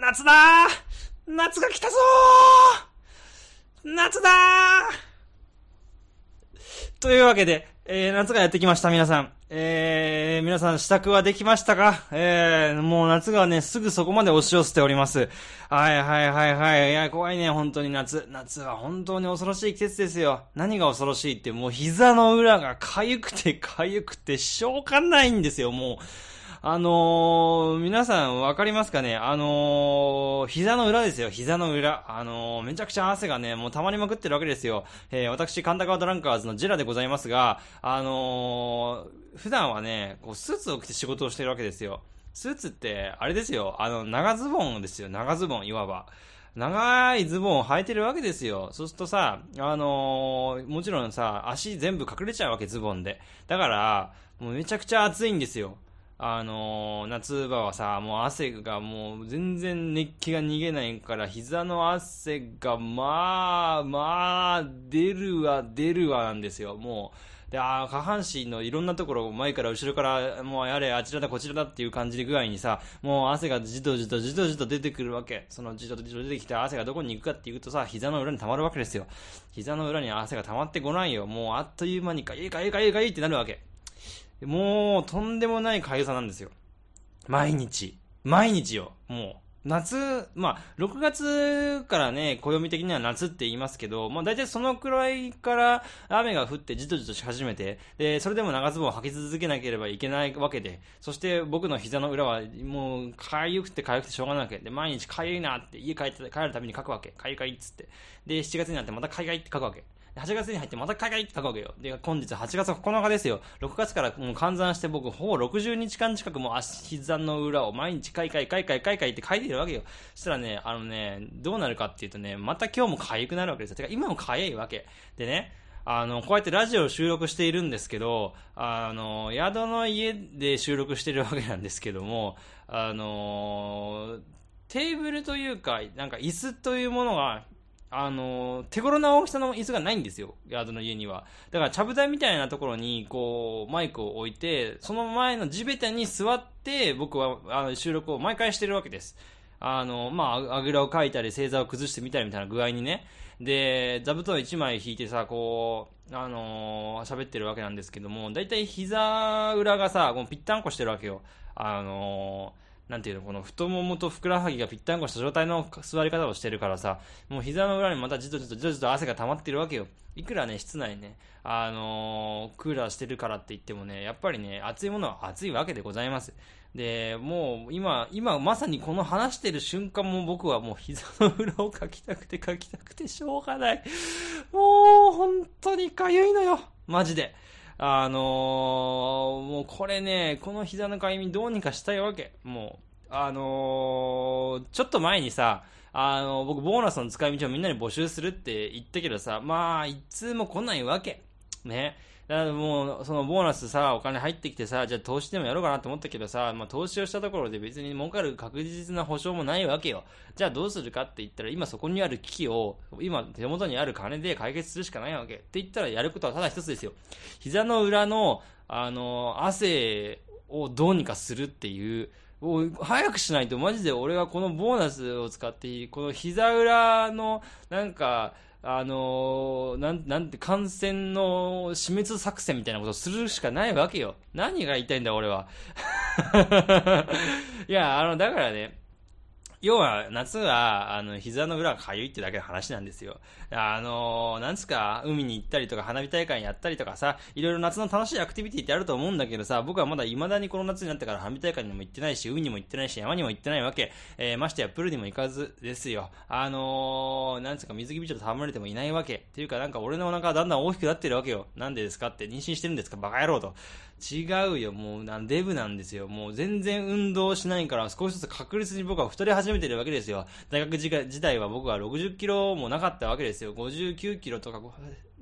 夏だー夏が来たぞー夏だーというわけで、えー、夏がやってきました、皆さん。えー、皆さん支度はできましたか？えー、もう夏がね、すぐそこまで押し寄せております。はいはいはいはい。いや、怖いね、本当に夏。夏は本当に恐ろしい季節ですよ。何が恐ろしいって、もう膝の裏が痒くて痒くてしょうがないんですよ、もう。あのー、皆さんわかりますかね？あのー、膝の裏ですよ、膝の裏。あのー、めちゃくちゃ汗がね、もう溜まりまくってるわけですよ。えー、私、神田川ドランカーズのジェラでございますが、あのー、普段はね、こう、スーツを着て仕事をしてるわけですよ。スーツって、あれですよ、あの、長ズボンですよ、長ズボン、いわば。長いズボンを履いてるわけですよ。そうするとさ、あのー、もちろんさ、足全部隠れちゃうわけ、ズボンで。だから、もうめちゃくちゃ暑いんですよ。あのー、夏場はさ、もう汗がもう全然熱気が逃げないから、膝の汗がまあ、まあ、出るわ、出るわなんですよ、もう。で、あ下半身のいろんなところ、前から後ろから、もうやれ、あちらだこちらだっていう感じで具合にさ、もう汗がじとじとじとじと出てくるわけ。そのじとじと出てきた汗がどこに行くかっていうとさ、膝の裏に溜まるわけですよ。膝の裏に汗が溜まってこないよ。もうあっという間にかゆいかゆいかゆいかゆいってなるわけ。もう、とんでもない痒さなんですよ。毎日。毎日よ。もう。夏、まあ、6月からね、暦的には夏って言いますけど、まあ大体そのくらいから雨が降ってじとじとし始めて、で、それでも長ズボンを履き続けなければいけないわけで、そして僕の膝の裏はもう、痒くて痒くてしょうがなくて、で、毎日痒いなって家帰って帰るたびに書くわけ。痒いかいっつって。で、7月になってまた痒いって書くわけ。8月に入ってまた海外行って書くわけよ。で、本日8月9日ですよ。6月からもう換算して僕、ほぼ60日間近くもう足、膝の裏を毎日かいかいかいかいかいかいって書いてるわけよ。そしたらね、あのね、どうなるかっていうとね、また今日も痒くなるわけですよ。てか、今も痒いわけ。でね、あの、こうやってラジオを収録しているんですけど、あの、宿の家で収録してるわけなんですけども、あの、テーブルというか、なんか椅子というものがあの、手頃な大きさの椅子がないんですよ、宿の家には。だから、ちゃぶ台みたいなところに、こう、マイクを置いて、その前の地べたに座って、僕は、あの、収録を毎回してるわけです。あの、まあ、あぐらをかいたり、正座を崩してみたりみたいな具合にね。で、座布団1枚引いてさ、こう、あのー、喋ってるわけなんですけども、だいたい膝裏がさ、こうぴったんこしてるわけよ。あのーなんていうの、この太ももとふくらはぎがぴったんこした状態の座り方をしてるからさ、もう膝の裏にまたじとじとじとじと汗が溜まってるわけよ。いくらね、室内ね、あのー、クーラーしてるからって言ってもね、やっぱりね、暑いものは暑いわけでございます。で、もう今、今まさにこの話してる瞬間も僕はもう 膝の裏をかきたくてかきたくてしょうがない。もう本当にかゆいのよ。マジで。あのー、もうこれね、この膝のかゆみどうにかしたいわけ。もう、あのー、ちょっと前にさ、あのー、僕ボーナスの使い道をみんなに募集するって言ったけどさ、まあ、いつも来ないわけ。ね。だからもう、そのボーナスさ、お金入ってきてさ、じゃあ投資でもやろうかなと思ったけどさ、まあ投資をしたところで別に儲かる確実な保証もないわけよ。じゃあどうするかって言ったら、今そこにある危機を、今手元にある金で解決するしかないわけ。って言ったらやることはただ一つですよ。膝の裏の、あの、汗をどうにかするっていう、もう早くしないとマジで俺はこのボーナスを使って、この膝裏のなんか、あのー、なん、なんて、感染の死滅作戦みたいなことをするしかないわけよ。何が言いたいんだ、俺は。いや、あの、だからね、要は、夏は、あの、膝の裏が痒いってだけの話なんですよ。あのー、なんつか、海に行ったりとか、花火大会やったりとかさ、いろいろ夏の楽しいアクティビティってあると思うんだけどさ、僕はまだ未だにこの夏になってから花火大会にも行ってないし、海にも行ってないし、山にも行ってないわけ。えー、ましてや、プールにも行かずですよ。あのー、なんつうか、水着ビちょっと戯れてもいないわけ。っていうか、なんか俺のお腹はだんだん大きくなってるわけよ。なんでですかって、妊娠してるんですかバカ野郎と。違うよ、もう、なんデブなんですよ。もう全然運動しないから、少しずつ確実に僕は太り始めめてるわけですよ。大学時代は僕は60キロもなかったわけですよ。59キロとか、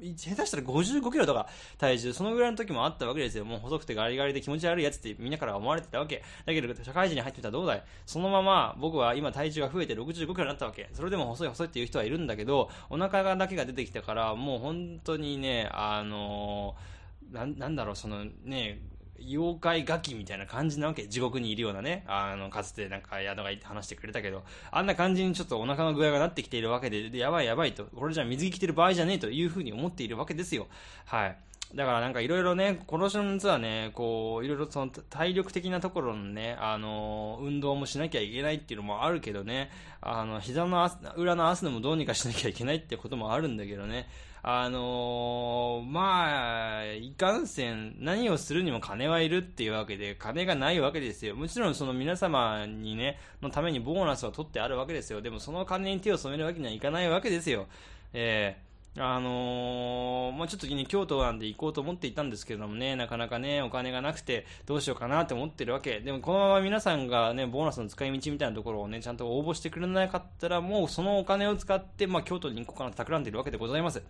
下手したら55キロとか体重、そのぐらいの時もあったわけですよ。もう細くてガリガリで気持ち悪いやつってみんなから思われてたわけ。だけど、社会人に入ってみたらどうだいそのまま僕は今体重が増えて65キロになったわけ。それでも細い細いっていう人はいるんだけど、お腹がだけが出てきたから、もう本当にね、あのーなんだろう、そのね、妖怪ガキみたいな感じなわけ。地獄にいるようなね。あの、かつてなんか宿が話してくれたけど、あんな感じにちょっとお腹の具合がなってきているわけで、でやばいやばいと、これじゃ水着着てる場合じゃねえというふうに思っているわけですよ。はい。だからなんかいろいろね、この夏はね、こう、いろいろその体力的なところのね、あの、運動もしなきゃいけないっていうのもあるけどね、あの、膝の裏の汗でもどうにかしなきゃいけないってこともあるんだけどね、あのー、まあ、いかんせん、何をするにも金はいるっていうわけで、金がないわけですよ。もちろんその皆様にね、のためにボーナスを取ってあるわけですよ。でもその金に手を染めるわけにはいかないわけですよ。えーあのー、まあ、ちょっとね、京都なんで行こうと思っていたんですけどもね、なかなかね、お金がなくて、どうしようかなって思ってるわけ。でも、このまま皆さんがね、ボーナスの使い道みたいなところをね、ちゃんと応募してくれなかったら、もうそのお金を使って、まあ、京都に行こうかなと企んでいるわけでございます。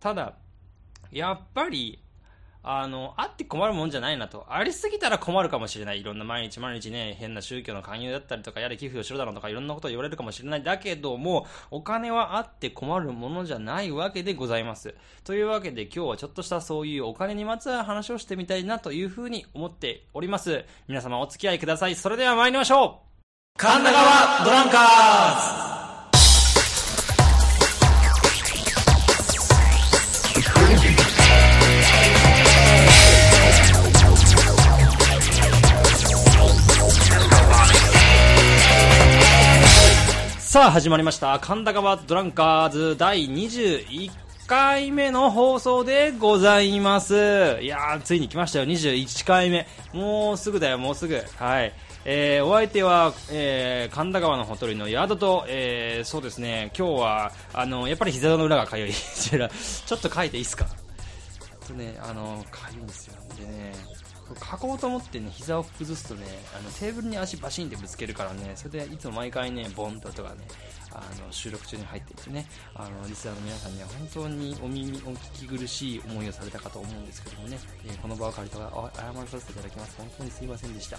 ただ、やっぱり、あの、あって困るもんじゃないなと。ありすぎたら困るかもしれない。いろんな毎日毎日ね、変な宗教の勧誘だったりとか、やれ寄付をしろだろうとか、いろんなことを言われるかもしれない。だけども、お金はあって困るものじゃないわけでございます。というわけで今日はちょっとしたそういうお金にまつわる話をしてみたいなというふうに思っております。皆様お付き合いください。それでは参りましょう神田川ドランカーズさあ始まりました。神田川ドランカーズ第21回目の放送でございます。いやーついに来ましたよ。21回目。もうすぐだよもうすぐ。はい。えー、お相手は、えー、神田川のほとりの宿と、えー、そうですね、今日は、あの、やっぱり膝の裏がかゆい。ちょっと書いていいですか？とね、あの、かゆいんですよ。でね、書こうと思ってね、膝を崩すとね、あのテーブルに足バシンってぶつけるからね、それでいつも毎回ね、ボンと音がね、あの収録中に入っていてね、あのリスナーの皆さんには本当にお耳、お聞き苦しい思いをされたかと思うんですけどもね、えー、この場を借りて謝らさせていただきます。本当にすいませんでした。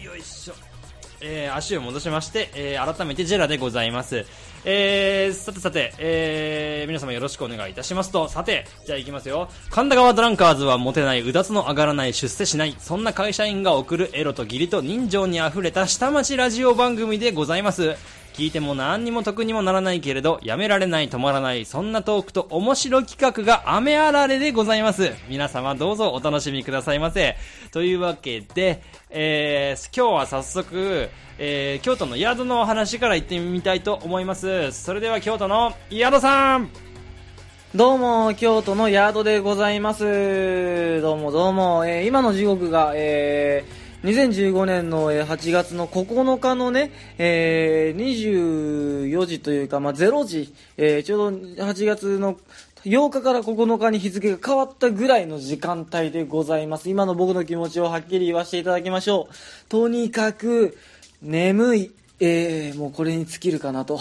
よいしょ。えー、足を戻しまして、えー、改めてジェラでございます。えー、さてさて、えー、皆様よろしくお願いいたしますと、さて、じゃあ行きますよ。神田川ドランカーズはモテない、うだつの上がらない、出世しない、そんな会社員が送るエロと義理と人情に溢れた下町ラジオ番組でございます。聞いても何にも得にもならないけれど、やめられない、止まらない、そんなトークと面白企画が雨あられでございます。皆様どうぞお楽しみくださいませ。というわけで、えー、今日は早速、えー、京都の宿のお話から行ってみたいと思います。それでは京都の宿さんどうも、京都の宿でございます。どうもどうも、えー、今の時刻が、えー、2015年の8月の9日のね、えー、24時というか、まあ、0時、えー、ちょうど8月の8日から9日に日付が変わったぐらいの時間帯でございます。今の僕の気持ちをはっきり言わせていただきましょう。とにかく、眠い。えー、もうこれに尽きるかなと、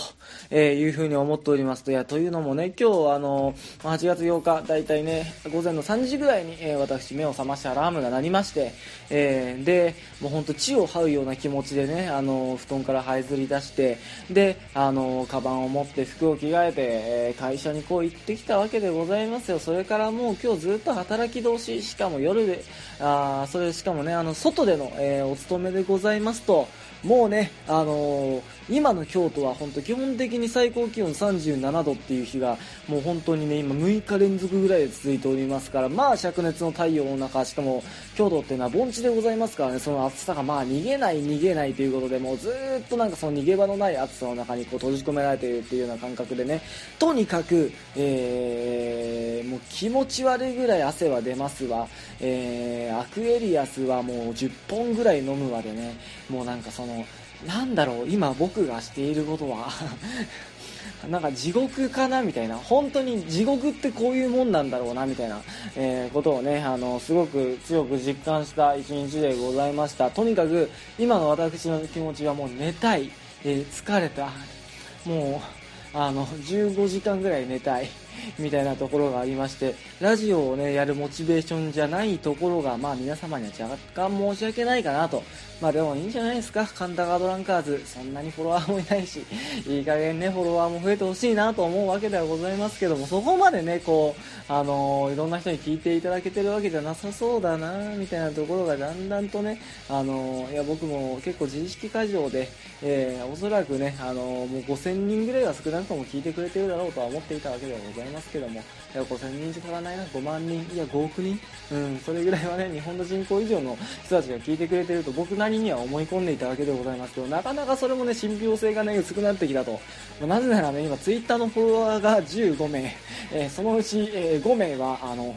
えー、いうふうに思っておりますと。いや、というのもね、今日あの、8月8日、だいたいね、午前の3時ぐらいに、えー、私目を覚ましてアラームが鳴りまして、えー、で、もうほんと血を這うような気持ちでね、あの、布団から這いずり出して、で、あの、カバンを持って服を着替えて、えー、会社にこう行ってきたわけでございますよ。それからもう今日ずっと働き通し、しかも夜で、あそれしかもね、あの、外での、えー、お勤めでございますと、もうね、あのー、今の京都は本当基本的に最高気温37度っていう日がもう本当にね今6日連続ぐらいで続いておりますからまあ灼熱の太陽の中しかも京都っていうのは盆地でございますからねその暑さがまあ逃げない逃げないということでもうずっとなんかその逃げ場のない暑さの中にこう閉じ込められているっていうような感覚でねとにかく、えー、もう気持ち悪いぐらい汗は出ますわ、えー、アクエリアスはもう10本ぐらい飲むわでねもうなんかそのなんだろう、今僕がしていることは。なんか地獄かなみたいな、本当に地獄ってこういうもんなんだろうなみたいな、えー、ことをね、あの、すごく強く実感した一日でございました。とにかく、今の私の気持ちはもう寝たい、えー、疲れた、もう、あの、15時間ぐらい寝たい、みたいなところがありましてラジオをねやるモチベーションじゃないところがまあ皆様には若干申し訳ないかなと。まあでもいいんじゃないですか。神田ガードランカーズそんなにフォロワーもいないし いい加減ねフォロワーも増えてほしいなと思うわけではございますけどもそこまでねこうあのー、いろんな人に聞いていただけてるわけじゃなさそうだなみたいなところがだんだんとねあのー、いや僕も結構自意識過剰で、えー、おそらくねあのもう5000人ぐらいは少なくとも聞いてくれてるだろうとは思っていたわけではございますけども5000人じゃ足らないな5万人いや5億人うんそれぐらいはね日本の人口以上の人たちが聞いてくれてると僕なりには思い込んでいたわけでございますけどなかなかそれもね信憑性がね薄くなってきたと、まあ、なぜならね今ツイッターのフォロワーが15名、えー、そのうち、えー、5名はあの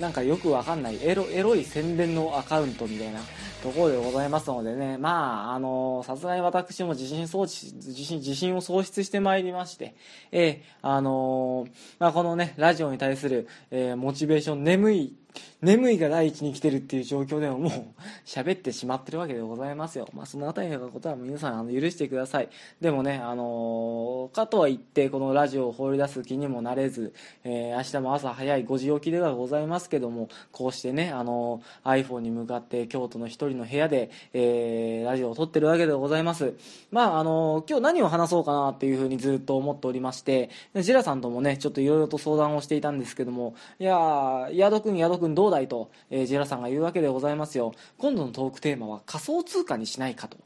なんかよくわかんないエロエロい宣伝のアカウントみたいな。ところでございますのでね、まあ、あの、さすがに私も自信装置、自信、自信を喪失してまいりまして、えー、あのまあ、このね、ラジオに対する、えー、モチベーション、眠い眠いが第一に来てるっていう状況でももう 喋ってしまってるわけでございますよ。まあそのあたりのことは皆さんあの許してください。でもね、あのー、かとは言ってこのラジオを放り出す気にもなれず、えー、明日も朝早い5時起きではございますけども、こうしてね、あのー、iPhone に向かって京都の一人の部屋で、えー、ラジオを撮ってるわけでございます。まああの、今日何を話そうかなっていうふうにずっと思っておりまして、ジラさんともね、ちょっといろいろと相談をしていたんですけども、いやー、ヤドくん、ヤドくん君どうだいと、えー、ジェラさんが言うわけでございますよ。今度のトークテーマは仮想通貨にしないかと。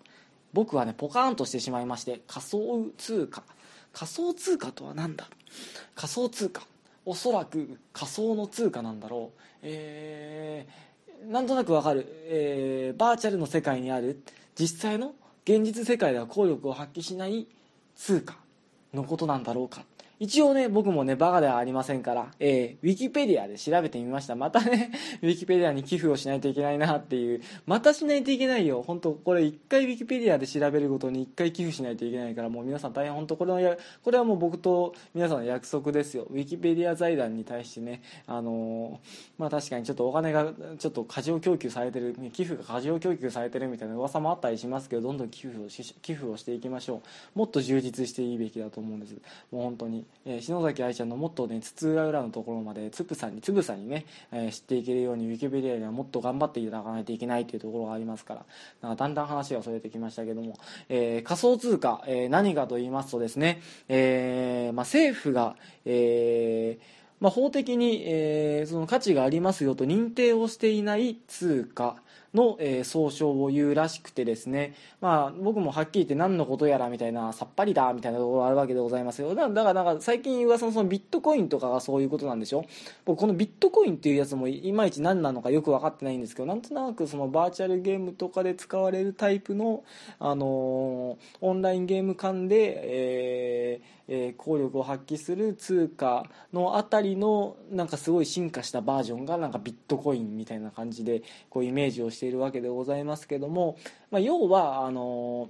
僕はねポカーンとしてしまいまして仮想通貨。仮想通貨とは何だ？仮想通貨。おそらく仮想の通貨なんだろう。えー、なんとなくわかる、えー、バーチャルの世界にある。実際の現実世界では効力を発揮しない通貨のことなんだろうか。一応ね、僕もね、バカではありませんから、えー、ウィキペディアで調べてみました。またね、ウィキペディアに寄付をしないといけないなっていう、またしないといけないよ。本当これ一回ウィキペディアで調べるごとに一回寄付しないといけないから、もう皆さん大変本当これの、これはもう僕と皆さんの約束ですよ。ウィキペディア財団に対してね、あのー、まあ確かにちょっとお金がちょっと過剰供給されてる、寄付が過剰供給されてるみたいな噂もあったりしますけど、どんどん寄付をし、寄付をしていきましょう。もっと充実していいべきだと思うんです。もう本当に。えー、篠崎愛ちゃんのもっとね津々浦々のところまでつぶさにつぶさにね、えー、知っていけるようにウィキペディアにはもっと頑張っていただかないといけないというところがありますからなんかだんだん話がそれてきましたけども、えー、仮想通貨、えー、何かと言いますとですね、えーまあ、政府が、えーまあ、法的に、えー、その価値がありますよと認定をしていない通貨の、えー、総称を言うらしくてですね、まあ、僕もはっきり言って何のことやらみたいなさっぱりだみたいなところがあるわけでございますよ。だからなんか最近噂のそのビットコインとかがそういうことなんでしょ？僕このビットコインっていうやつもいまいち何なのかよく分かってないんですけどなんとなくそのバーチャルゲームとかで使われるタイプの、あのー、オンラインゲーム間で、えーえー、効力を発揮する通貨のあたりのなんかすごい進化したバージョンがなんかビットコインみたいな感じでこうイメージをしてしているわけでございますけども、まあ、要はあの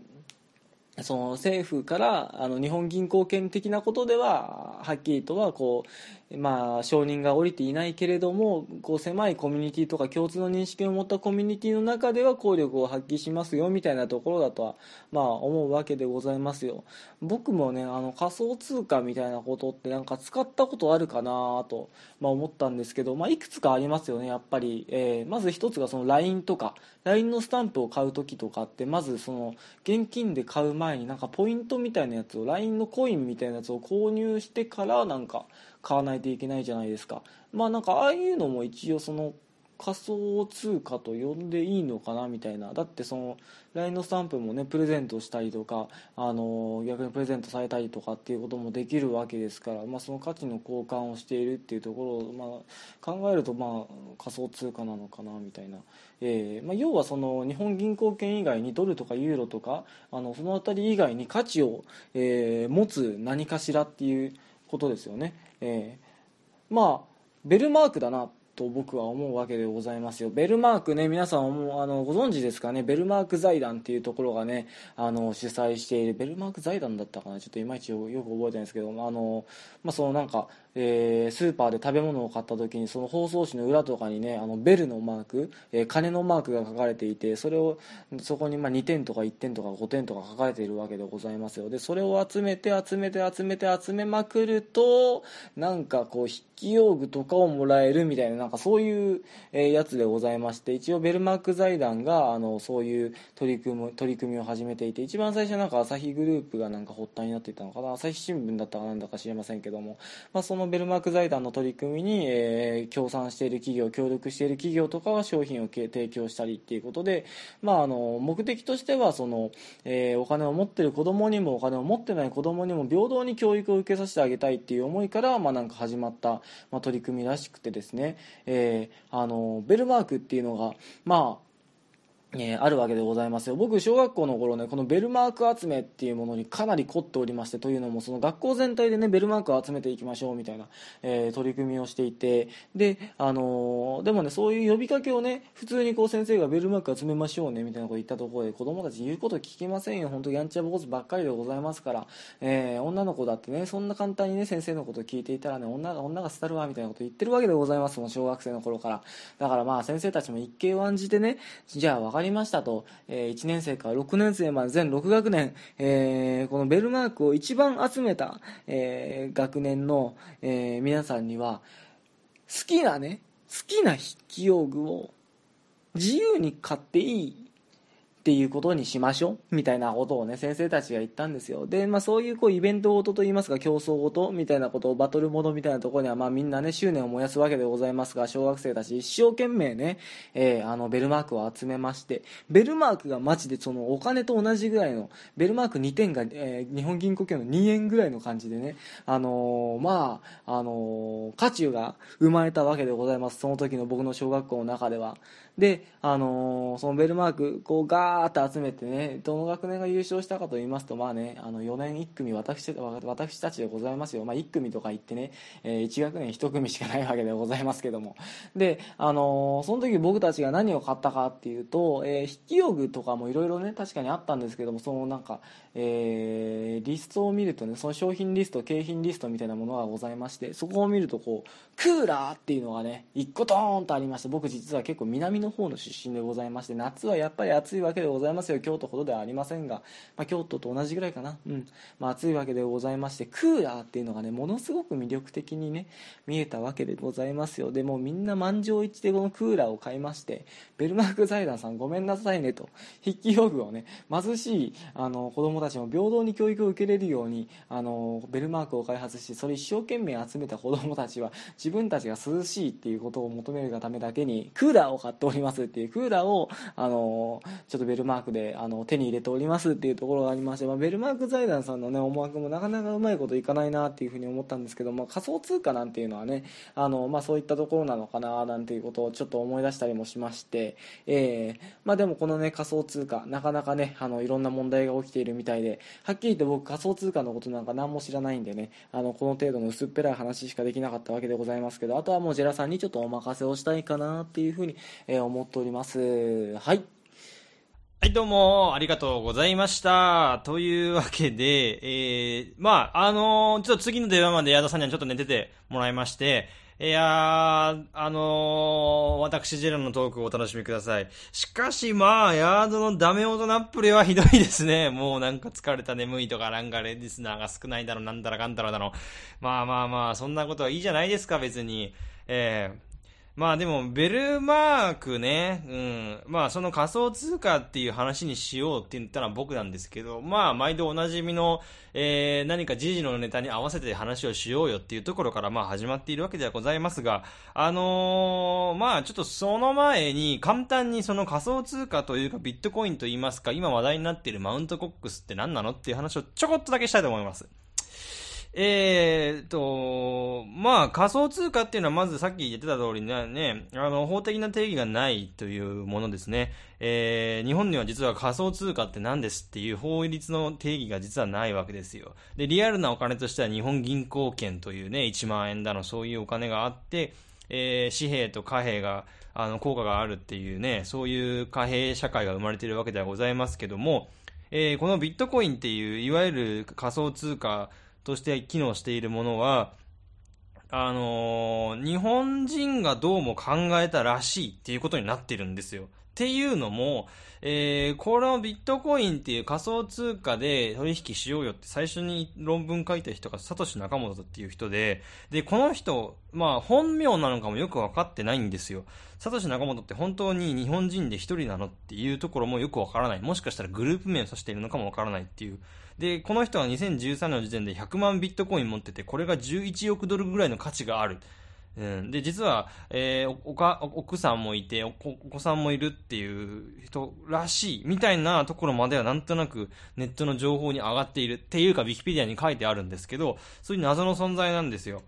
その政府からあの日本銀行券的なことでははっきりとはこうまあ、承認が下りていないけれどもこう狭いコミュニティとか共通の認識を持ったコミュニティの中では効力を発揮しますよみたいなところだとは、まあ、思うわけでございますよ。僕もねあの仮想通貨みたいなことってなんか使ったことあるかなと、まあ、思ったんですけど、まあ、いくつかありますよねやっぱり、えー、まず一つがその LINE とか。LINE のスタンプを買う時とかってまずその現金で買う前になんかポイントみたいなやつを LINE のコインみたいなやつを購入してからなんか買わないといけないじゃないですか。まあなんかああいうのも一応その仮想通貨と呼んでいいのかなみたいな。だってその LINE のスタンプもねプレゼントしたりとかあの逆にプレゼントされたりとかっていうこともできるわけですから、まあ、その価値の交換をしているっていうところを、まあ、考えるとまあ仮想通貨なのかなみたいな、えーまあ、要はその日本銀行券以外にドルとかユーロとかあのその辺り以外に価値を、えー、持つ何かしらっていうことですよね。えー、まあベルマークだな。と僕は思うわけでございますよ。ベルマークね皆さんもあのご存知ですかね？ベルマーク財団っていうところがねあの主催している。ベルマーク財団だったかな？ちょっといまいちよく覚えてないんですけどあの、まあ、そのなんか、えースーパーで食べ物を買った時にその包装紙の裏とかにねあのベルのマーク、えー金のマークが書かれていてそれをそこにま2点とか1点とか5点とか書かれているわけでございますよ。でそれを集めて集めて集めて集めまくるとなんかこう筆記用具とかをもらえるみたいななんかそういう、えやつでございまして一応ベルマーク財団があのそういう取り組み取り組みを始めていて一番最初なんか朝日グループがなんか発端になっていたのかな朝日新聞だったかなんだか知りませんけども、まあ、そのベルマーク財団の取り組みに、えー協賛している企業協力している企業とかが商品を提供したりっていうことで、まあ、あの目的としてはその、えーお金を持ってる子供にもお金を持ってない子供にも平等に教育を受けさせてあげたいっていう思いから、まあ、なんか始まった、まあ、取り組みらしくてですね、えーあのベルマークっていうのがまあえーあるわけでございますよ。僕小学校の頃ねこのベルマーク集めっていうものにかなり凝っておりましてというのもその学校全体でねベルマークを集めていきましょうみたいな、えー取り組みをしていてで,、あのーでもねそういう呼びかけをね普通にこう先生がベルマーク集めましょうねみたいなこと言ったところで子供たち言うこと聞きませんよ。本当やんちゃ坊主ばっかりでございますから、えー女の子だってねそんな簡単にね先生のこと聞いていたらね女が女が廃るわみたいなこと言ってるわけでございますその小学生の頃から。だからまあ先生たちも一計を案じてねじゃあかりましたと、え1年生から6年生まで全6学年、えーこのベルマークを一番集めた、えー学年の、え皆さんには好きなね好きな筆記用具を自由に買っていいっていうことにしましょうみたいなことをね先生たちが言ったんですよ。で、まあ、そういうこうイベントごとといいますか競争ごとみたいなことをバトルモードみたいなところにはまあみんなね執念を燃やすわけでございますが小学生たち一生懸命ね、えーあのベルマークを集めましてベルマークがマジでそのお金と同じぐらいのベルマーク2点が、えー日本銀行券の2円ぐらいの感じでねあのーまああのー価値が生まれたわけでございます。その時の僕の小学校の中では。で、あのーそのベルマークこうガーッと集めてねどの学年が優勝したかと言いますとまあねあの4年1組私私たちでございますよ、まあ、1組とか言ってね、え1学年1組しかないわけでございますけども。で、あのーその時僕たちが何を買ったかっていうと、えー筆記用具とかもいろいろね確かにあったんですけどもそのなんか、えリストを見るとねその商品リスト景品リストみたいなものがございましてそこを見るとこうクーラーっていうのがね1個ドーンとありまして僕実は結構南のの方の出身でございまして夏はやっぱり暑いわけでございますよ。京都ほどではありませんが、まあ、京都と同じぐらいかな。うん、まあ、暑いわけでございましてクーラーっていうのがねものすごく魅力的にね見えたわけでございますよ。でもみんな満場一致でこのクーラーを買いましてベルマーク財団さんごめんなさいねと筆記用具をね貧しいあの子供たちも平等に教育を受けれるようにあのベルマークを開発しそれ一生懸命集めた子供たちは自分たちが涼しいっていうことを求めるがためだけにクーラーを買っておりますっていうクーラーをあのちょっとベルマークであの手に入れておりますっていうところがありまして、まあ、ベルマーク財団さんのね思惑もなかなかうまいこといかないなっていうふうに思ったんですけど、まあ、仮想通貨なんていうのはねあの、まあ、そういったところなのかななんていうことをちょっと思い出したりもしまして、えーまあ、でもこのね仮想通貨なかなかねあのいろんな問題が起きているみたいではっきり言って僕仮想通貨のことなんか何も知らないんでねあのこの程度の薄っぺらい話しかできなかったわけでございますけどあとはもうジェラさんにちょっとお任せをしたいかなっていうふうに、えー思っておりますはいはい、どうも、ありがとうございました。というわけで、えー、まあ、あのーちょっと次の電話まで矢田さんにはちょっと寝ててもらいまして、いやー、あのー私、ジェラのトークをお楽しみください。しかし、まあ、ヤードのダメ音ナップレはひどいですね。もうなんか疲れた眠いとか、なんかレディスナーが少ないだろ、なんだらかんだらだの。まあまあまあ、そんなことはいいじゃないですか、別に。えーまあでも、ベルマークね、うん。まあその仮想通貨っていう話にしようって言ったのは僕なんですけど、まあ毎度おなじみの、えー、何か時事のネタに合わせて話をしようよっていうところからまあ始まっているわけではございますが、あのーまあちょっとその前に簡単にその仮想通貨というかビットコインといいますか、今話題になっているマウントコックスって何なのっていう話をちょこっとだけしたいと思います。えーと、まあ仮想通貨っていうのはまずさっき言ってた通り、ねあの、法的な定義がないというものですね。えー、日本には実は仮想通貨って何ですっていう法律の定義が実はないわけですよ。で、リアルなお金としては日本銀行券というね、1万円だのそういうお金があって、えー紙幣と貨幣が、あの、効果があるっていうね、そういう貨幣社会が生まれているわけではございますけども、えーこのビットコインっていう、いわゆる仮想通貨として機能しているものは、あのー日本人がどうも考えたらしいっていうことになってるんですよ。っていうのも、えー、このビットコインっていう仮想通貨で取引しようよって最初に論文書いた人がサトシ仲本っていう人で、で、この人、まあ本名なのかもよくわかってないんですよ。サトシ仲本って本当に日本人で一人なのっていうところもよくわからない。もしかしたらグループ名を指しているのかもわからないっていう。で、この人は2013年の時点で100万ビットコイン持ってて、これが11億ドルぐらいの価値がある。うん、で、実は、えーおか、奥さんもいてお子、お子さんもいるっていう人らしい、みたいなところまではなんとなくネットの情報に上がっているっていうか、ウィキペディアに書いてあるんですけど、そういう謎の存在なんですよ。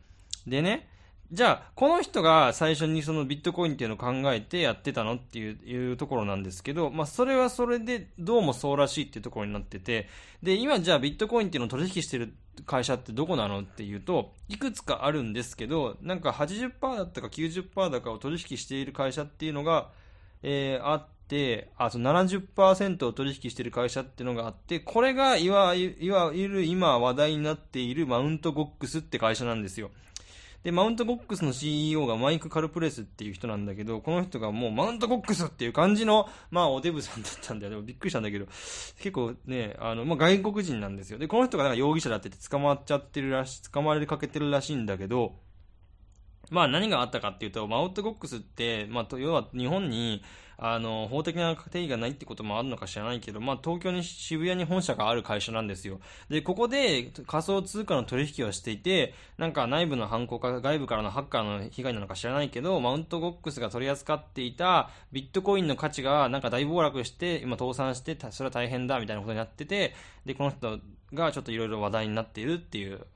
でね、じゃあ、この人が最初にそのビットコインっていうのを考えてやってたのっていういうところなんですけど、まあ、それはそれでどうもそうらしいっていうところになってて、で、今じゃあビットコインっていうのを取引してる会社ってどこなのっていうと、いくつかあるんですけど、なんか80%だったか90%だかを取引している会社っていうのが、えーあって、あ、その70%を取引している会社っていうのがあって、これがいわゆる今話題になっているマウントゴックスって会社なんですよ。で、マウントゴックスの CEO がマイク・カルプレスっていう人なんだけど、この人がもうマウントゴックスっていう感じの、まあおデブさんだったんだよ。でもびっくりしたんだけど、結構ね、あの、まあ外国人なんですよ。で、この人がなんか容疑者だってて捕まっちゃってるらし、捕まれかけてるらしいんだけど、まあ何があったかっていうと、マウントゴックスって、まあ要は日本に、あの、法的な定義がないってこともあるのか知らないけど、まあ東京に渋谷に本社がある会社なんですよ。で、ここで仮想通貨の取引をしていて、なんか内部の犯行か外部からのハッカーの被害なのか知らないけど、マウントゴックスが取り扱っていたビットコインの価値がなんか大暴落して、今倒産して、それは大変だみたいなことになってて、で、この人がちょっといろいろ話題になっているっていう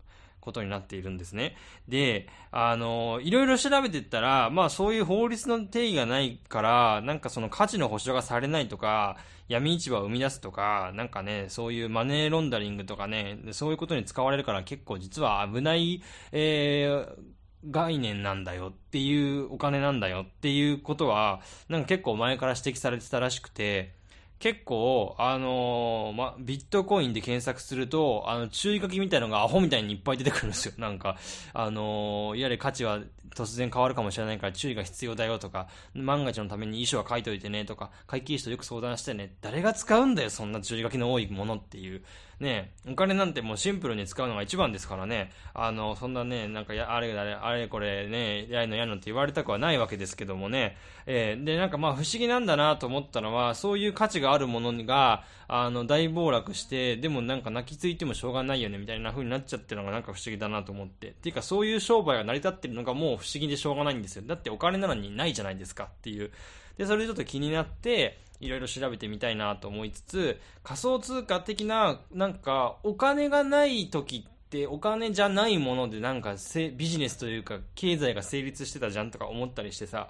ことになっているんですね。で、あの、いろいろ調べてったら、まあそういう法律の定義がないから、なんかその価値の保証がされないとか、闇市場を生み出すとか、なんかね、そういうマネーロンダリングとかね、そういうことに使われるから結構実は危ない、えー概念なんだよっていうお金なんだよっていうことは、なんか結構前から指摘されてたらしくて、結構、あのーま、ビットコインで検索すると、あの、注意書きみたいなのがアホみたいにいっぱい出てくるんですよ。なんか、あのーいわゆる価値は突然変わるかもしれないから注意が必要だよとか、万が一のために遺書は書いといてねとか、会計士とよく相談してね。誰が使うんだよ、そんな注意書きの多いものっていう。ねお金なんてもうシンプルに使うのが一番ですからね。あの、そんなね、なんかや、あれあれ、あれこれね、やいのやいのって言われたくはないわけですけどもね。えーで、なんかまあ不思議なんだなと思ったのは、そういう価値があるものが、あの、大暴落して、でもなんか泣きついてもしょうがないよね、みたいな風になっちゃってるのがなんか不思議だなと思って。っていうか、そういう商売が成り立ってるのがもう不思議でしょうがないんですよ。だってお金なのにないじゃないですかっていう。で、それでちょっと気になって、いろいろ調べてみたいなと思いつつ、仮想通貨的な、なんか、お金がない時って、お金じゃないものでなんかせ、ビジネスというか、経済が成立してたじゃんとか思ったりしてさ、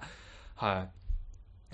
はい。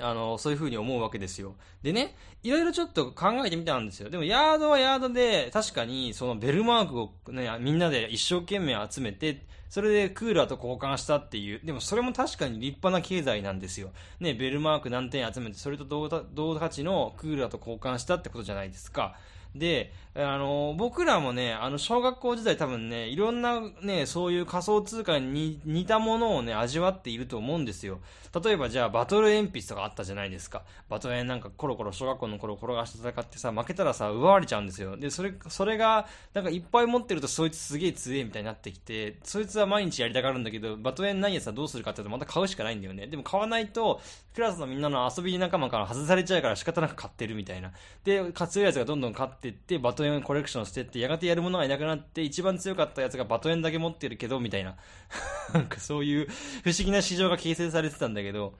あの、そういう風に思うわけですよ。でね、いろいろちょっと考えてみたんですよ。でも、ヤードはヤードで、確かに、そのベルマークをね、みんなで一生懸命集めて、それでクーラーと交換したっていう、でもそれも確かに立派な経済なんですよ。ね、ベルマーク何点集めて、それと同価値のクーラーと交換したってことじゃないですか。で、あの、僕らもね、あの、小学校時代多分ね、いろんなね、そういう仮想通貨に似たものをね、味わっていると思うんですよ。例えばじゃあ、バトル鉛筆とかあったじゃないですか。バトル鉛なんかコロコロ小学校の頃転がして戦ってさ、負けたらさ、奪われちゃうんですよ。で、それ、それが、なんかいっぱい持ってるとそいつすげえ強えみたいになってきて、そいつは毎日やりたがるんだけど、バトル鉛ないやつはどうするかって言うとまた買うしかないんだよね。でも買わないと、クラスのみんなの遊び仲間から外されちゃうから仕方なく買ってるみたいな。で、強いやつがどんどん買ってってって、バトエンコレクションしてって、やがてやるものがいなくなって、一番強かったやつがバトエンだけ持ってるけど、みたいな。なんかそういう不思議な市場が形成されてたんだけど、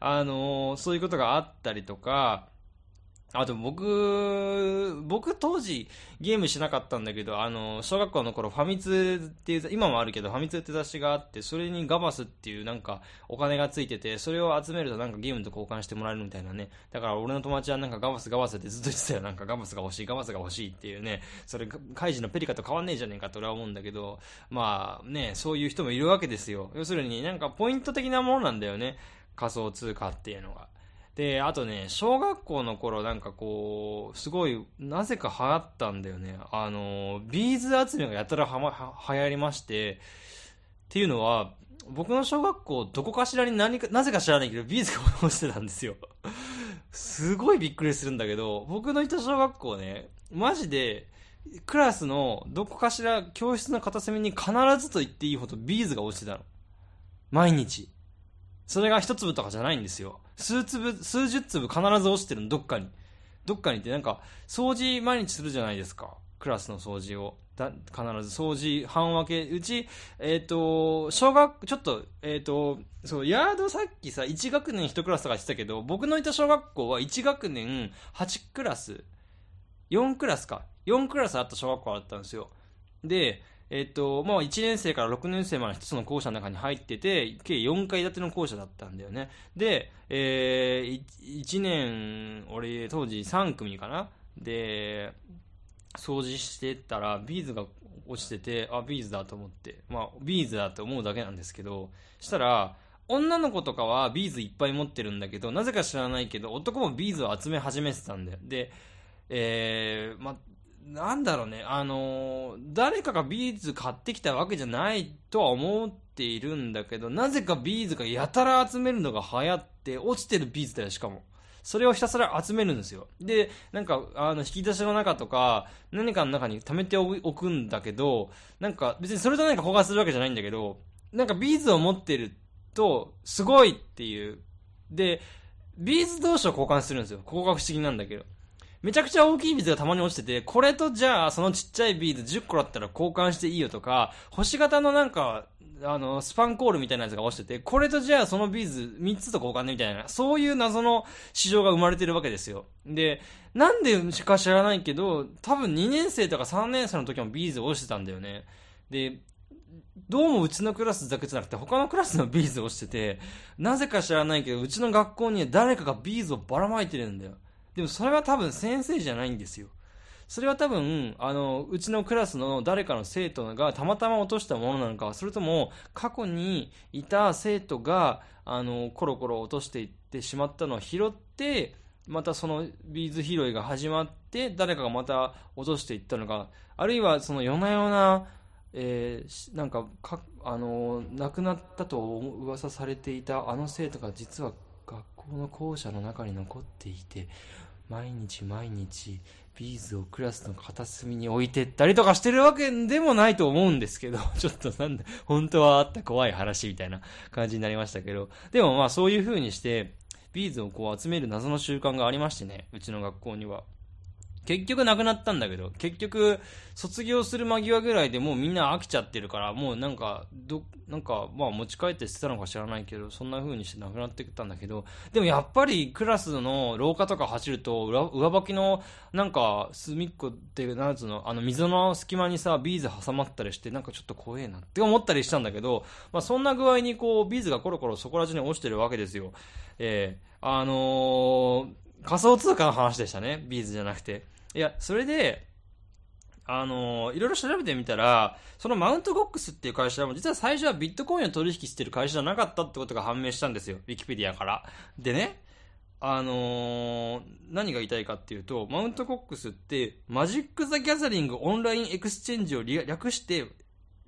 あのーそういうことがあったりとか、あと僕、僕当時ゲームしなかったんだけど、あの、小学校の頃ファミ通っていう、今もあるけどファミ通って雑誌があって、それにガバスっていうなんかお金がついてて、それを集めるとなんかゲームと交換してもらえるみたいなね。だから俺の友達はなんかガバスガバスってずっと言ってたよ。なんかガバスが欲しい、ガバスが欲しいっていうね。それ、カイジのペリカと変わんねえじゃねえかと俺は思うんだけど、まあね、そういう人もいるわけですよ。要するになんかポイント的なものなんだよね。仮想通貨っていうのが。で、あとね、小学校の頃なんかこう、すごい、なぜか流行ったんだよね。あの、ビーズ集めがやたらはま、流行りまして、っていうのは、僕の小学校、どこかしらに何か、なぜか知らないけど、ビーズが落ちてたんですよ。すごいびっくりするんだけど、僕のいた小学校ね、マジで、クラスのどこかしら教室の片隅に必ずと言っていいほどビーズが落ちてたの。毎日。それが一粒とかじゃないんですよ。数粒、数十粒必ず落ちてるの、どっかに。どっかにってなんか、掃除毎日するじゃないですか。クラスの掃除を。だ必ず掃除班分け。うち、えっ、ー、と、小学、ちょっと、えっ、ー、と、そう、ヤードさっきさ、1学年1クラスとかしてたけど、僕のいた小学校は1学年8クラス、4クラスか。4クラスあった小学校だったんですよ。で、えっと、まあ、1年生から6年生まで1つの校舎の中に入ってて、計4階建ての校舎だったんだよね。で、えー、1年、俺、当時3組かなで、掃除してたら、ビーズが落ちてて、あ、ビーズだと思って、まあ、ビーズだと思うだけなんですけど、したら、女の子とかはビーズいっぱい持ってるんだけど、なぜか知らないけど、男もビーズを集め始めてたんだよ。で、えー、まあ、なんだろうね、あの、誰かがビーズ買ってきたわけじゃないとは思っているんだけど、なぜかビーズがやたら集めるのが流行って、落ちてるビーズだよ、しかも。それをひたすら集めるんですよ。で、なんか、あの、引き出しの中とか、何かの中に溜めておくんだけど、なんか、別にそれと何か交換するわけじゃないんだけど、なんかビーズを持ってると、すごいっていう。で、ビーズ同士を交換するんですよ。ここが不思議なんだけど。めちゃくちゃ大きいビーズがたまに落ちてて、これとじゃあそのちっちゃいビーズ10個だったら交換していいよとか、星型のなんか、あの、スパンコールみたいなやつが落ちてて、これとじゃあそのビーズ3つと交換ねみたいな、そういう謎の市場が生まれてるわけですよ。で、なんでしか知らないけど、多分2年生とか3年生の時もビーズ落ちてたんだよね。で、どうもうちのクラスだけじゃなくて他のクラスのビーズ落ちてて、なぜか知らないけど、うちの学校には誰かがビーズをばらまいてるんだよ。でもそれは多分先生じゃないんですよ。それは多分、あの、うちのクラスの誰かの生徒がたまたま落としたものなのか、それとも過去にいた生徒が、あの、コロコロ落としていってしまったのを拾って、またそのビーズ拾いが始まって、誰かがまた落としていったのか、あるいはその夜な夜な、えー、なんかか、あの、亡くなったと噂されていたあの生徒が実は学校の校舎の中に残っていて、毎日毎日ビーズをクラスの片隅に置いてったりとかしてるわけでもないと思うんですけど、ちょっとなんだ、本当にあった怖い話みたいな感じになりましたけど、でもまあそういう風にして、ビーズをこう集める謎の習慣がありましてね、うちの学校には。結局なくなったんだけど、結局、卒業する間際ぐらいでもうみんな飽きちゃってるから、もうなんか、ど、なんか、まあ持ち帰って捨てたのか知らないけど、そんな風にしてなくなってったんだけど、でもやっぱりクラスの廊下とか走ると、上上履きの、なんか、隅っこっていう、なんつうの、あの溝の隙間にさ、ビーズ挟まったりして、なんかちょっと怖えなって思ったりしたんだけど、まあそんな具合にこう、ビーズがコロコロそこら中に落ちてるわけですよ。えー、あのー、仮想通貨の話でしたね。ビーズじゃなくて。いや、それで、あのー、いろいろ調べてみたら、そのマウントゴックスっていう会社も実は最初はビットコインを取引してる会社じゃなかったってことが判明したんですよ。ウィキペディアから。でね、あのー、何が言いたいかっていうと、マウントゴックスって Magic The Gathering Online Exchange を略して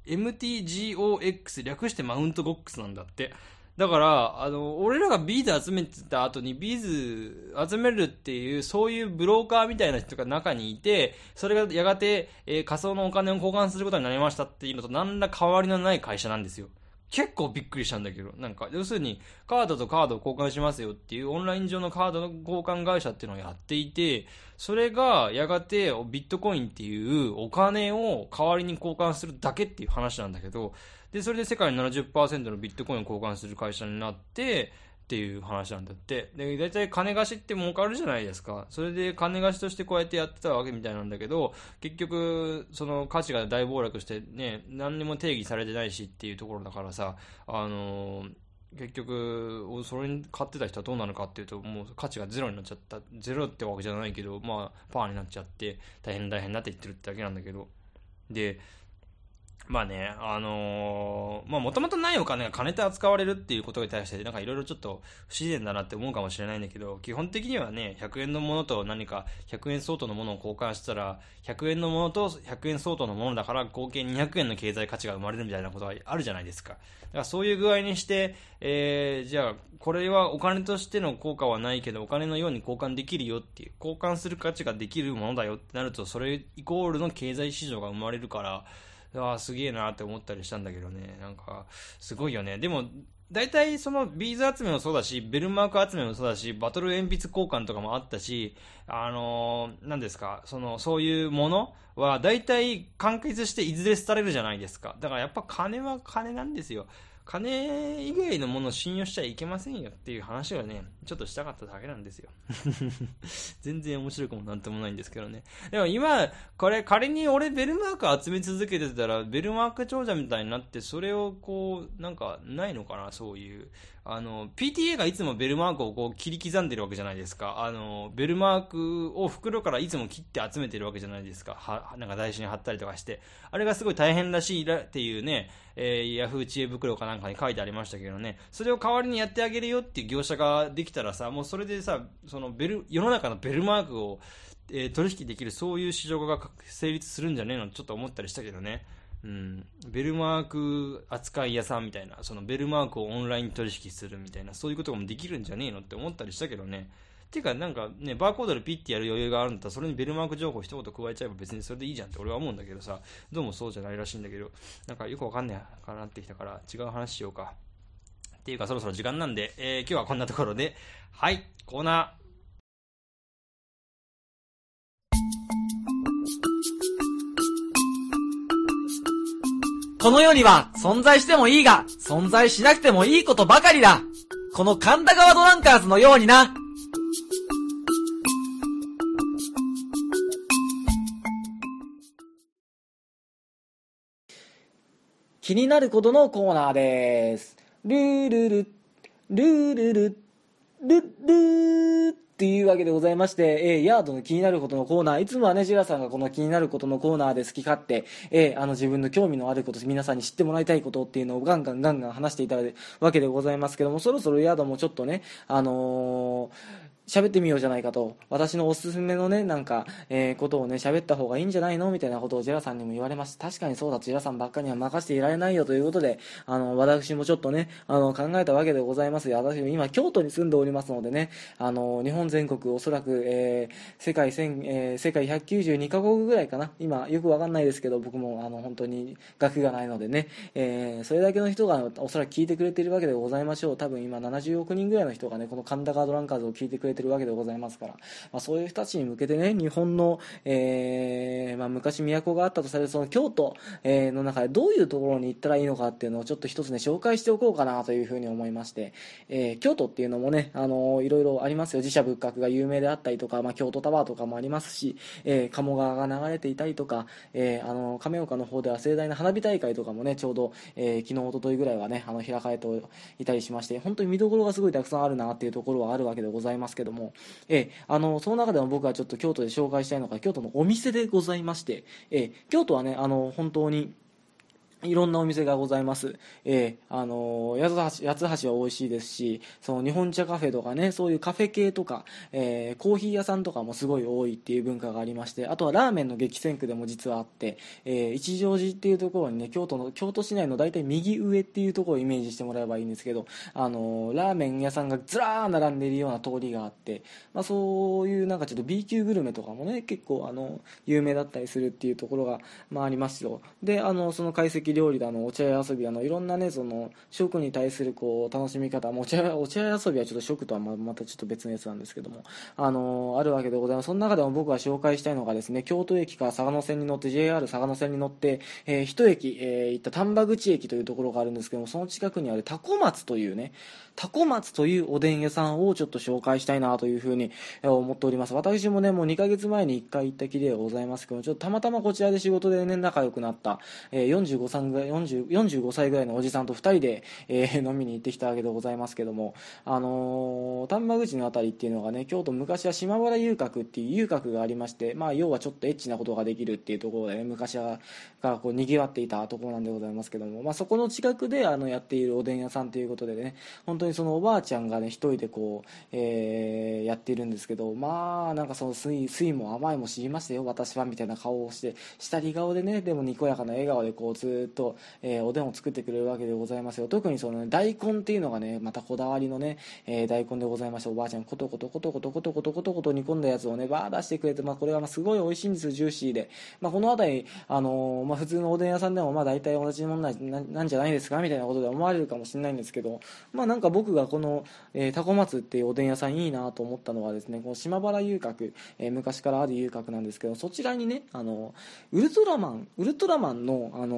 MTGOX 略してマウントゴックスなんだって。だから、あの、俺らがビーズ集めてた後にビーズ集めるっていう、そういうブローカーみたいな人が中にいて、それがやがて、えー、仮想のお金を交換することになりましたっていうのと何ら変わりのない会社なんですよ。結構びっくりしたんだけど、なんか、要するに、カードとカードを交換しますよっていうオンライン上のカードの交換会社っていうのをやっていて、それがやがてビットコインっていうお金を代わりに交換するだけっていう話なんだけど、で、それで世界の70%のビットコインを交換する会社になって、っていう話なんだって。で、大体金貸しって儲かるじゃないですか。それで金貸しとしてこうやってやってたわけみたいなんだけど、結局、その価値が大暴落してね、何にも定義されてないしっていうところだからさ、あのー、結局、それに買ってた人はどうなるかっていうと、もう価値がゼロになっちゃった。ゼロってわけじゃないけど、まあ、パーになっちゃって、大変大変になって言ってるってだけなんだけど。で、まあね、あのーまあもともとないお金が金と扱われるっていうことに対して、なんかいろいろちょっと不自然だなって思うかもしれないんだけど、基本的にはね、100円のものと何か100円相当のものを交換したら、100円のものと100円相当のものだから合計200円の経済価値が生まれるみたいなことがあるじゃないですか。だからそういう具合にして、えー、じゃあ、これはお金としての効果はないけど、お金のように交換できるよっていう、交換する価値ができるものだよってなると、それイコールの経済市場が生まれるから、ああ、すげえなって思ったりしたんだけどね。なんか、すごいよね。でも、大体そのビーズ集めもそうだし、ベルマーク集めもそうだし、バトル鉛筆交換とかもあったし、あのー、何ですか、その、そういうものは大体完結していずれ廃れるじゃないですか。だからやっぱ金は金なんですよ。金以外のものを信用しちゃいけませんよっていう話をね、ちょっとしたかっただけなんですよ。全然面白くもなんともないんですけどね。でも今、これ仮に俺ベルマーク集め続けてたら、ベルマーク長者みたいになって、それをこう、なんかないのかな、そういう。あの、PTA がいつもベルマークをこう切り刻んでるわけじゃないですか。あの、ベルマークを袋からいつも切って集めてるわけじゃないですか。は、なんか台紙に貼ったりとかして。あれがすごい大変らしいらっていうね、えー、ヤフー知恵袋かなんかに書いてありましたけどね。それを代わりにやってあげるよっていう業者ができたらさ、もうそれでさ、そのベル、世の中のベルマークを、えー、取引できるそういう市場が成立するんじゃねえのちょっと思ったりしたけどね。うん、ベルマーク扱い屋さんみたいな、そのベルマークをオンライン取引するみたいな、そういうこともできるんじゃねえのって思ったりしたけどね。てか、なんかね、バーコードでピッてやる余裕があるんだったら、それにベルマーク情報一言加えちゃえば別にそれでいいじゃんって俺は思うんだけどさ、どうもそうじゃないらしいんだけど、なんかよくわかんないかなってきたから、違う話しようか。っていうか、そろそろ時間なんで、えー、今日はこんなところで、はい、コーナー。この世には存在してもいいが、存在しなくてもいいことばかりだ。この神田川ドランカーズのようにな。気になることのコーナーです。ルールル、ルールル、ルルーっていうわけでございまして、えー、ヤードの気になることのコーナー、いつもはね、ジラさんがこの気になることのコーナーで好き勝手、えー、あの自分の興味のあること、皆さんに知ってもらいたいことっていうのをガンガンガンガン話していただくわけでございますけども、そろそろヤードもちょっとね、あのー喋ってみようじゃないかと、私のおすすめのね、なんか、えー、ことをね、喋った方がいいんじゃないの？みたいなことをジェラさんにも言われました。確かにそうだ、ジェラさんばっかりには任せていられないよということで、あの、私もちょっとね、あの、考えたわけでございます。私も今、京都に住んでおりますのでね、あの、日本全国おそらく、えー、世界千、えー、世界192カ国ぐらいかな。今、よくわかんないですけど、僕も、あの、本当に学がないのでね、えー、それだけの人がおそらく聞いてくれているわけでございましょう。多分今、70億人ぐらいの人がね、この神田川ドランカーズを聞いてくれてるわけでございますから、まあ、そういう人たちに向けてね、日本の、えーまあ、昔都があったとされるその京都、えー、の中でどういうところに行ったらいいのかっていうのをちょっと一つね、紹介しておこうかなというふうに思いまして、えー、京都っていうのもね、あのいろいろありますよ。自社仏閣が有名であったりとか、まあ、京都タワーとかもありますし、えー、鴨川が流れていたりとか、えー、あの亀岡の方では盛大な花火大会とかもね、ちょうど、えー、昨日、一昨日ぐらいはね、あの開かれていたりしまして、本当に見どころがすごいたくさんあるなっていうところはあるわけでございますけどけども、え、あのその中でも僕はちょっと京都で紹介したいのが京都のお店でございまして、え、京都はねあの本当にいろんなお店がございます。えー、あのー、八つ橋、八橋は美味しいですし、その日本茶カフェとかね、そういうカフェ系とか、えー、コーヒー屋さんとかもすごい多いっていう文化がありまして、あとはラーメンの激戦区でも実はあって、えー、一乗寺っていうところにね、京都の、京都市内の大体右上っていうところをイメージしてもらえばいいんですけど、あのー、ラーメン屋さんがずらー並んでいるような通りがあって、まあそういうなんかちょっと B 級グルメとかもね、結構あの、有名だったりするっていうところが、まあありますよ。で、あの、その解析料理だのお茶屋遊びだのいろんなねその食に対するこう楽しみ方お茶屋お茶屋遊びはちょっと食とはまたちょっと別のやつなんですけどもあのあるわけでございます。その中でも僕が紹介したいのがですね京都駅から嵯峨野線に乗って JR 嵯峨野線に乗って、えー、一駅、えー、行った丹波口駅というところがあるんですけどもその近くにあるタコ松というねタコ松というおでん屋さんをちょっと紹介したいなというふうに思っております。私もねもう2ヶ月前に1回行ったきりでございますけどもちょっとたまたまこちらで仕事でね仲良くなった、えー、45歳んぐらい45歳ぐらいのおじさんと2人で、えー 飲みに行ってきたわけでございますけども、あのー丹波口の辺りっていうのがね京都昔は島原遊郭っていう遊郭がありまして、まあ、要はちょっとエッチなことができるっていうところでね。昔はがこう賑わっていたところなんでございますけども、まあ、そこの近くであのやっているおでん屋さんということでね本当にそのおばあちゃんがね一人でこう、えーやっているんですけどまあなんかその酸い酸いも甘いも知りましたよ私はみたいな顔をして下り顔でねでもにこやかな笑顔でこうずっと、とえーおでんを作ってくれるわけでございますよ。特にその、ね、大根っていうのがねまたこだわりのね、えー大根でございましておばあちゃんコトコトコトコトコトコトコトコト煮込んだやつをねバー出してくれて、まあ、これはまあすごい美味しいんですジューシーで、まあ、この辺り、あのーまあ、普通のおでん屋さんでもまあ大体同じもんなななんじゃないですかみたいなことで思われるかもしれないんですけど、まあ、なんか僕がこの、えータコ松っていうおでん屋さんいいなと思ったのはですねこの島原遊郭、えー昔からある遊郭なんですけどそちらにねあのウルトラマンウルトラマンの、あの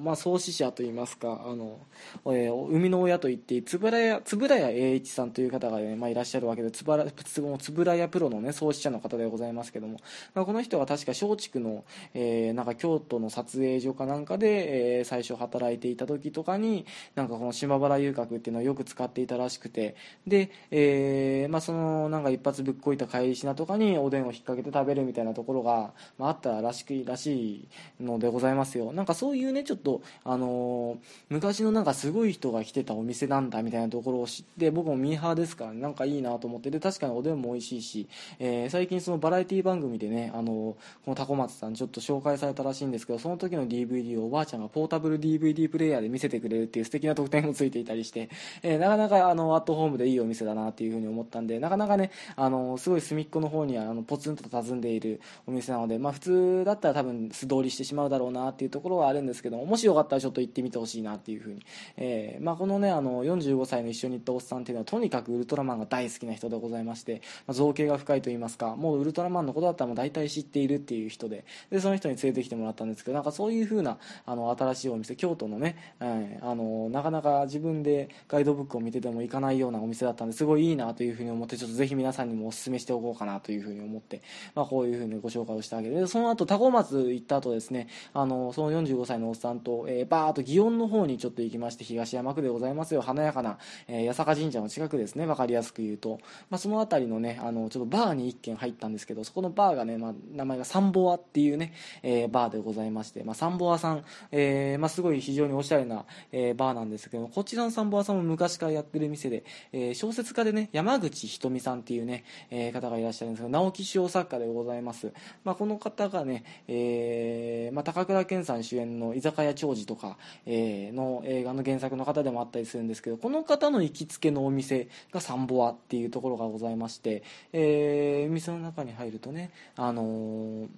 まあ、創始者といいますかあの、えー生みの親といって円谷円谷栄一さんという方が、ねまあ、いらっしゃるわけで円谷プロの、ね、創始者の方でございますけども、まあ、この人は確か松竹の、えーなんか京都の撮影所かなんかで、えー最初働いていた時とかになんかこの島原遊郭っていうのをよく使っていたらしくてで、えーまあ、そのなんか一発ぶっこいた帰り品とかにおでんを引っ掛けて食べるみたいなところが、まあ、あったらしくらしいのでございますよ。なんかそういうねちょっと、あのー昔のなんかすごい人が来てたお店なんだみたいなところを知って僕もミーハーですから、ね、なんかいいなと思ってで確かにおでんも美味しいし、えー最近そのバラエティ番組でね、あのこのタコ松さんちょっと紹介されたらしいんですけどその時の DVD をおばあちゃんがポータブル DVD プレイヤーで見せてくれるっていう素敵な特典もついていたりして、えーなかなかあのアットホームでいいお店だなっていうふうに思ったんでなかなかねあのすごい隅っこの方にはあのポツンと佇んでいるお店なので、まあ、普通だったら多分素通りしてしまうだろうなっていうところはあるんですけどもしよかったらちょっと行ってみてほしいなっていうふうに、えーまあ、このねあの45歳の一緒に行ったおっさんっていうのはとにかくウルトラマンが大好きな人でございまして、まあ、造形が深いといいますかもうウルトラマンのことだったらもう大体知っているっていう人ででその人に連れてきてもらったんですけどなんかそういう風なあの新しいお店京都のね、はいあのなかなか自分でガイドブックを見てても行かないようなお店だったんですごいいいなというふうに思ってちょっとぜひ皆さんにもお勧めしておこうかなというふうに思って、まあ、こういうふうにご紹介をしてあげるでその後タコ松行った後ですねあのその45歳のおっさんと、えーバーッと祇園の方にちょっと行きまして東山区でございますよ。華やかな、えー八坂神社の近くですね。分かりやすく言うと、まあ、その辺りのねあのちょっとバーに一軒入ったんですけどそこのバーがね、まあ、名前がサンボアっていうね、えーバーでございまして、まあ、サンボアさん、えーまあ、すごい非常におしゃれな、えーバーなんですけどこちらのサンボアさんも昔からやってる店で、えー小説家でね山口ひとみさんっていうね、えー方がいらっしゃるんですけど直木賞作家でございます、まあ、この方がね、えーまあ、高倉健さん主演の「居酒屋長寿」とか、えーの映画の原作の方でもあったりするんですけどこの方の行きつけのお店がサンボアっていうところがございまして、えー店の中に入るとねあのー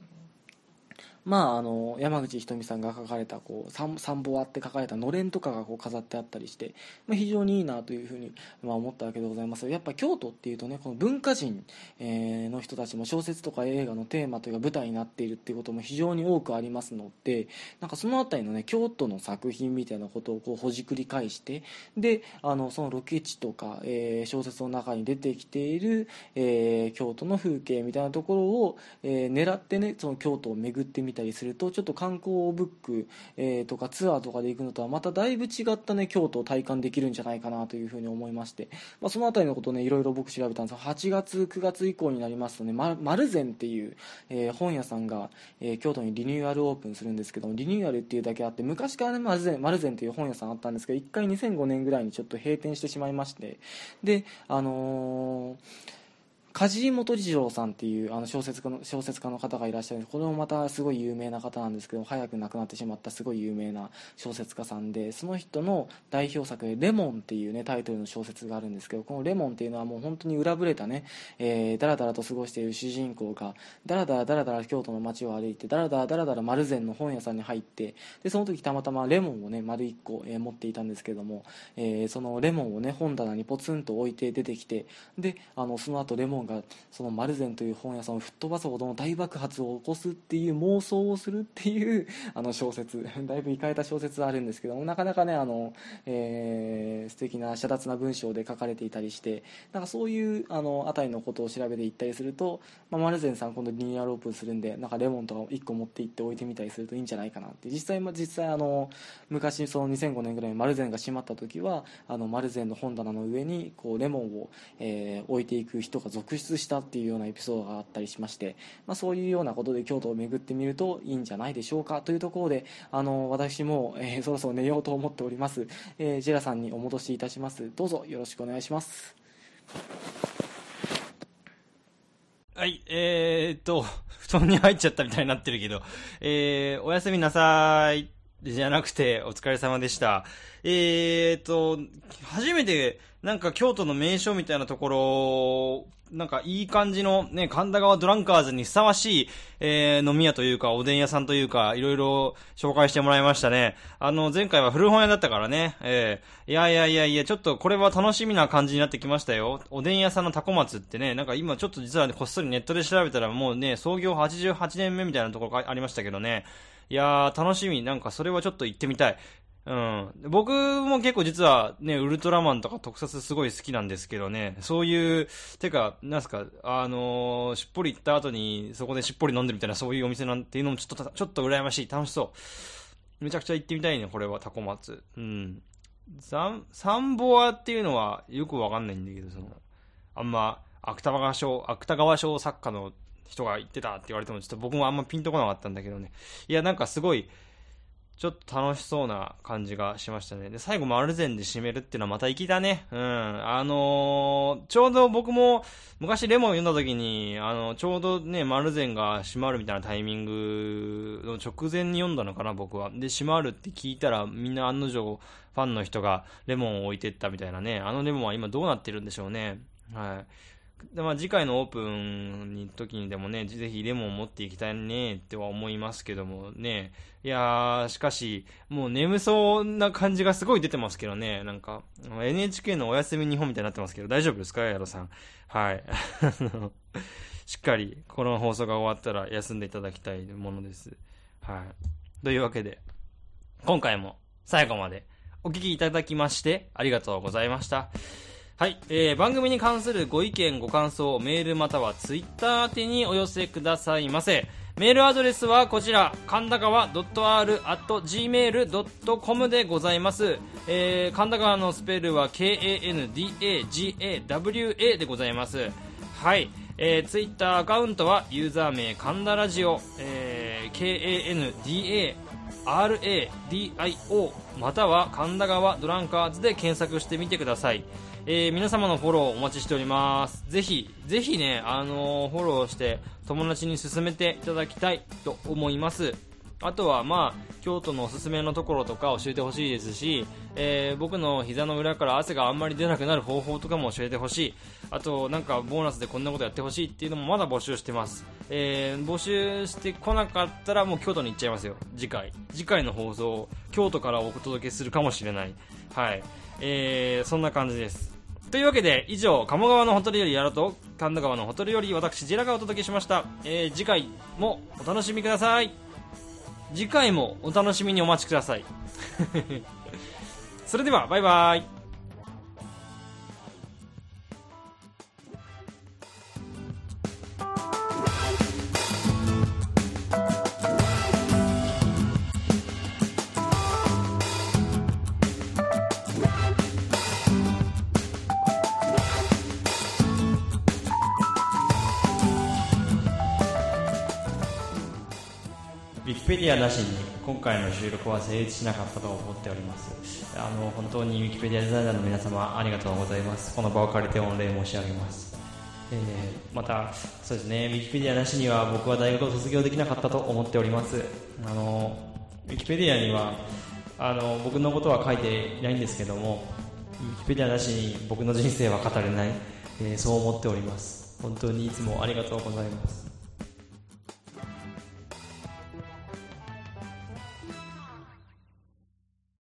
まあ、あの山口ひとみさんが書かれたこうサンサンボアって書かれたのれんとかがこう飾ってあったりして、まあ、非常にいいなというふうに、まあ、思ったわけでございます。やっぱ京都っていうとねこの文化人、えーの人たちも小説とか映画のテーマというか舞台になっているっていうことも非常に多くありますのでなんかそのあたりのね京都の作品みたいなことをこうほじくり返してであのそのロケ地とか、えー小説の中に出てきている、えー京都の風景みたいなところを、えー狙ってねその京都を巡ってみたりするとちょっと観光ブック、えーとかツアーとかで行くのとはまただいぶ違ったね京都を体感できるんじゃないかなというふうに思いまして、まあ、そのあたりのことをねいろいろ僕調べたんですが8月9月以降になりますとねま丸善っていう、えー本屋さんが、えー京都にリニューアルオープンするんですけどもリニューアルっていうだけあって昔からね丸善丸善っていう本屋さんあったんですけど1回2005年ぐらいにちょっと閉店してしまいまして。であのー梶井元次郎さんっていうあの小説家の小説家の方がいらっしゃるんです。これもまたすごい有名な方なんですけど早く亡くなってしまったすごい有名な小説家さんでその人の代表作で「レモン」っていうねタイトルの小説があるんですけどこの「レモン」っていうのはもう本当に裏ぶれたね、えー、だらだらと過ごしている主人公がだらだらだらだら京都の街を歩いてだらだらだらだら丸善の本屋さんに入ってでその時たまたまレモンをね丸1個、えー持っていたんですけども、えーそのレモンをね本棚にポツンと置いて出てきてであのその後レモンンがそのマルゼンという本屋さんを吹っ飛ばすほどの大爆発を起こすっていう妄想をするっていうあの小説 だいぶいかれた小説あるんですけどもなかなかねあの、えー、素敵な遮奪な文章で書かれていたりしてなんかそういうあの辺りのことを調べていったりすると、まあ、マルゼンさん今度リニューアルオープンするんでなんかレモンとか1個持って行って置いてみたりするといいんじゃないかなって実際実際あの昔その2005年ぐらいにマルゼンが閉まった時はあのマルゼンの本棚の上にこうレモンを、えー、置いていく人が続出したっていうようなエピソードがあったりしまして、まあ、そういうようなことで京都を巡ってみるといいんじゃないでしょうかというところであの私も、えー、そろそろ寝ようと思っております、えー、ジェラさんにお戻しいたしますどうぞよろしくお願いしますはい、えー、っと、布団に入っちゃったみたいになってるけど、えー、おやすみなさい。じゃなくて、お疲れ様でした。えー、っと、初めて、なんか京都の名所みたいなところ、なんかいい感じのね、神田川ドランカーズにふさわしい、えー、飲み屋というか、おでん屋さんというか、いろいろ紹介してもらいましたね。あの、前回は古本屋だったからね、えー、いやいやいやいや、ちょっとこれは楽しみな感じになってきましたよ。おでん屋さんのタコ松ってね、なんか今ちょっと実はね、こっそりネットで調べたらもうね、創業88年目みたいなところがありましたけどね、いやー、楽しみ。なんかそれはちょっと行ってみたい。うん。僕も結構実はね、ウルトラマンとか特撮すごい好きなんですけどね、そういう、てか、なんすか、あのー、しっぽり行った後にそこでしっぽり飲んでみたいなそういうお店なんていうのもちょっと、ちょっと羨ましい。楽しそう。めちゃくちゃ行ってみたいね、これは、タコ松。うん。サン、サンボアっていうのはよくわかんないんだけど、その、あんま、芥川賞、芥川賞作家の人が言ってたって言われても、ちょっと僕もあんまピンとこなかったんだけどね。いや、なんかすごい、ちょっと楽しそうな感じがしましたね。で、最後もアルゼンで締めるっていうのはまた粋だね。うん。あのー、ちょうど僕も昔レモン読んだ時に、あの、ちょうどね、マルゼンが閉まるみたいなタイミングの直前に読んだのかな、僕は。で、閉まるって聞いたらみんな案の定ファンの人がレモンを置いてったみたいなね。あのレモンは今どうなってるんでしょうね。はい。でまあ、次回のオープンに時にでもね、ぜひレモン持っていきたいねっては思いますけどもね。いやー、しかし、もう眠そうな感じがすごい出てますけどね。なんか、NHK のお休み日本みたいになってますけど、大丈夫ですか？ヤロさん。はい。しっかり、この放送が終わったら休んでいただきたいものです。はい。というわけで、今回も最後までお聞きいただきましてありがとうございました。はい、えー、番組に関するご意見、ご感想、メールまたはツイッター宛てにお寄せくださいませ。メールアドレスはこちら、神田川 .r.gmail.com でございます。えー、神田川のスペルは k-a-n-d-a-g-a-w-a でございます。はい。えー、ツイッターアカウントはユーザー名神田ラジオ、えー、k-a-n-d-a-r-a-d-i-o または神田川ドランカーズで検索してみてください。えー、皆様のフォローお待ちしております。ぜひ、ぜひね、あのー、フォローして友達に勧めていただきたいと思います。あとは、まあ、京都のおすすめのところとか教えてほしいですし、えー、僕の膝の裏から汗があんまり出なくなる方法とかも教えてほしい。あと、なんか、ボーナスでこんなことやってほしいっていうのもまだ募集してます。えー、募集してこなかったらもう京都に行っちゃいますよ。次回。次回の放送、京都からお届けするかもしれない。はい。えー、そんな感じです。というわけで、以上、鴨川のほとりよりやろと、神田川のほとりより私、ジェラがお届けしました。えー、次回もお楽しみください。次回もお楽しみにお待ちください。それでは、バイバイ。ペディアなしに今回の収録は成立しなかったと思っておりますあの本当にウィキペディアデザイナーの皆様ありがとうございますこの場を借りて御礼申し上げますえー、また、そうですね、ウィキペディアなしには僕は大学を卒業できなかったと思っております。あのウィキペディアにはあの僕のことは書いていないんですけども、ウィキペディアなしに僕の人生は語れない、えー、そう思っております。本当にいつもありがとうございます。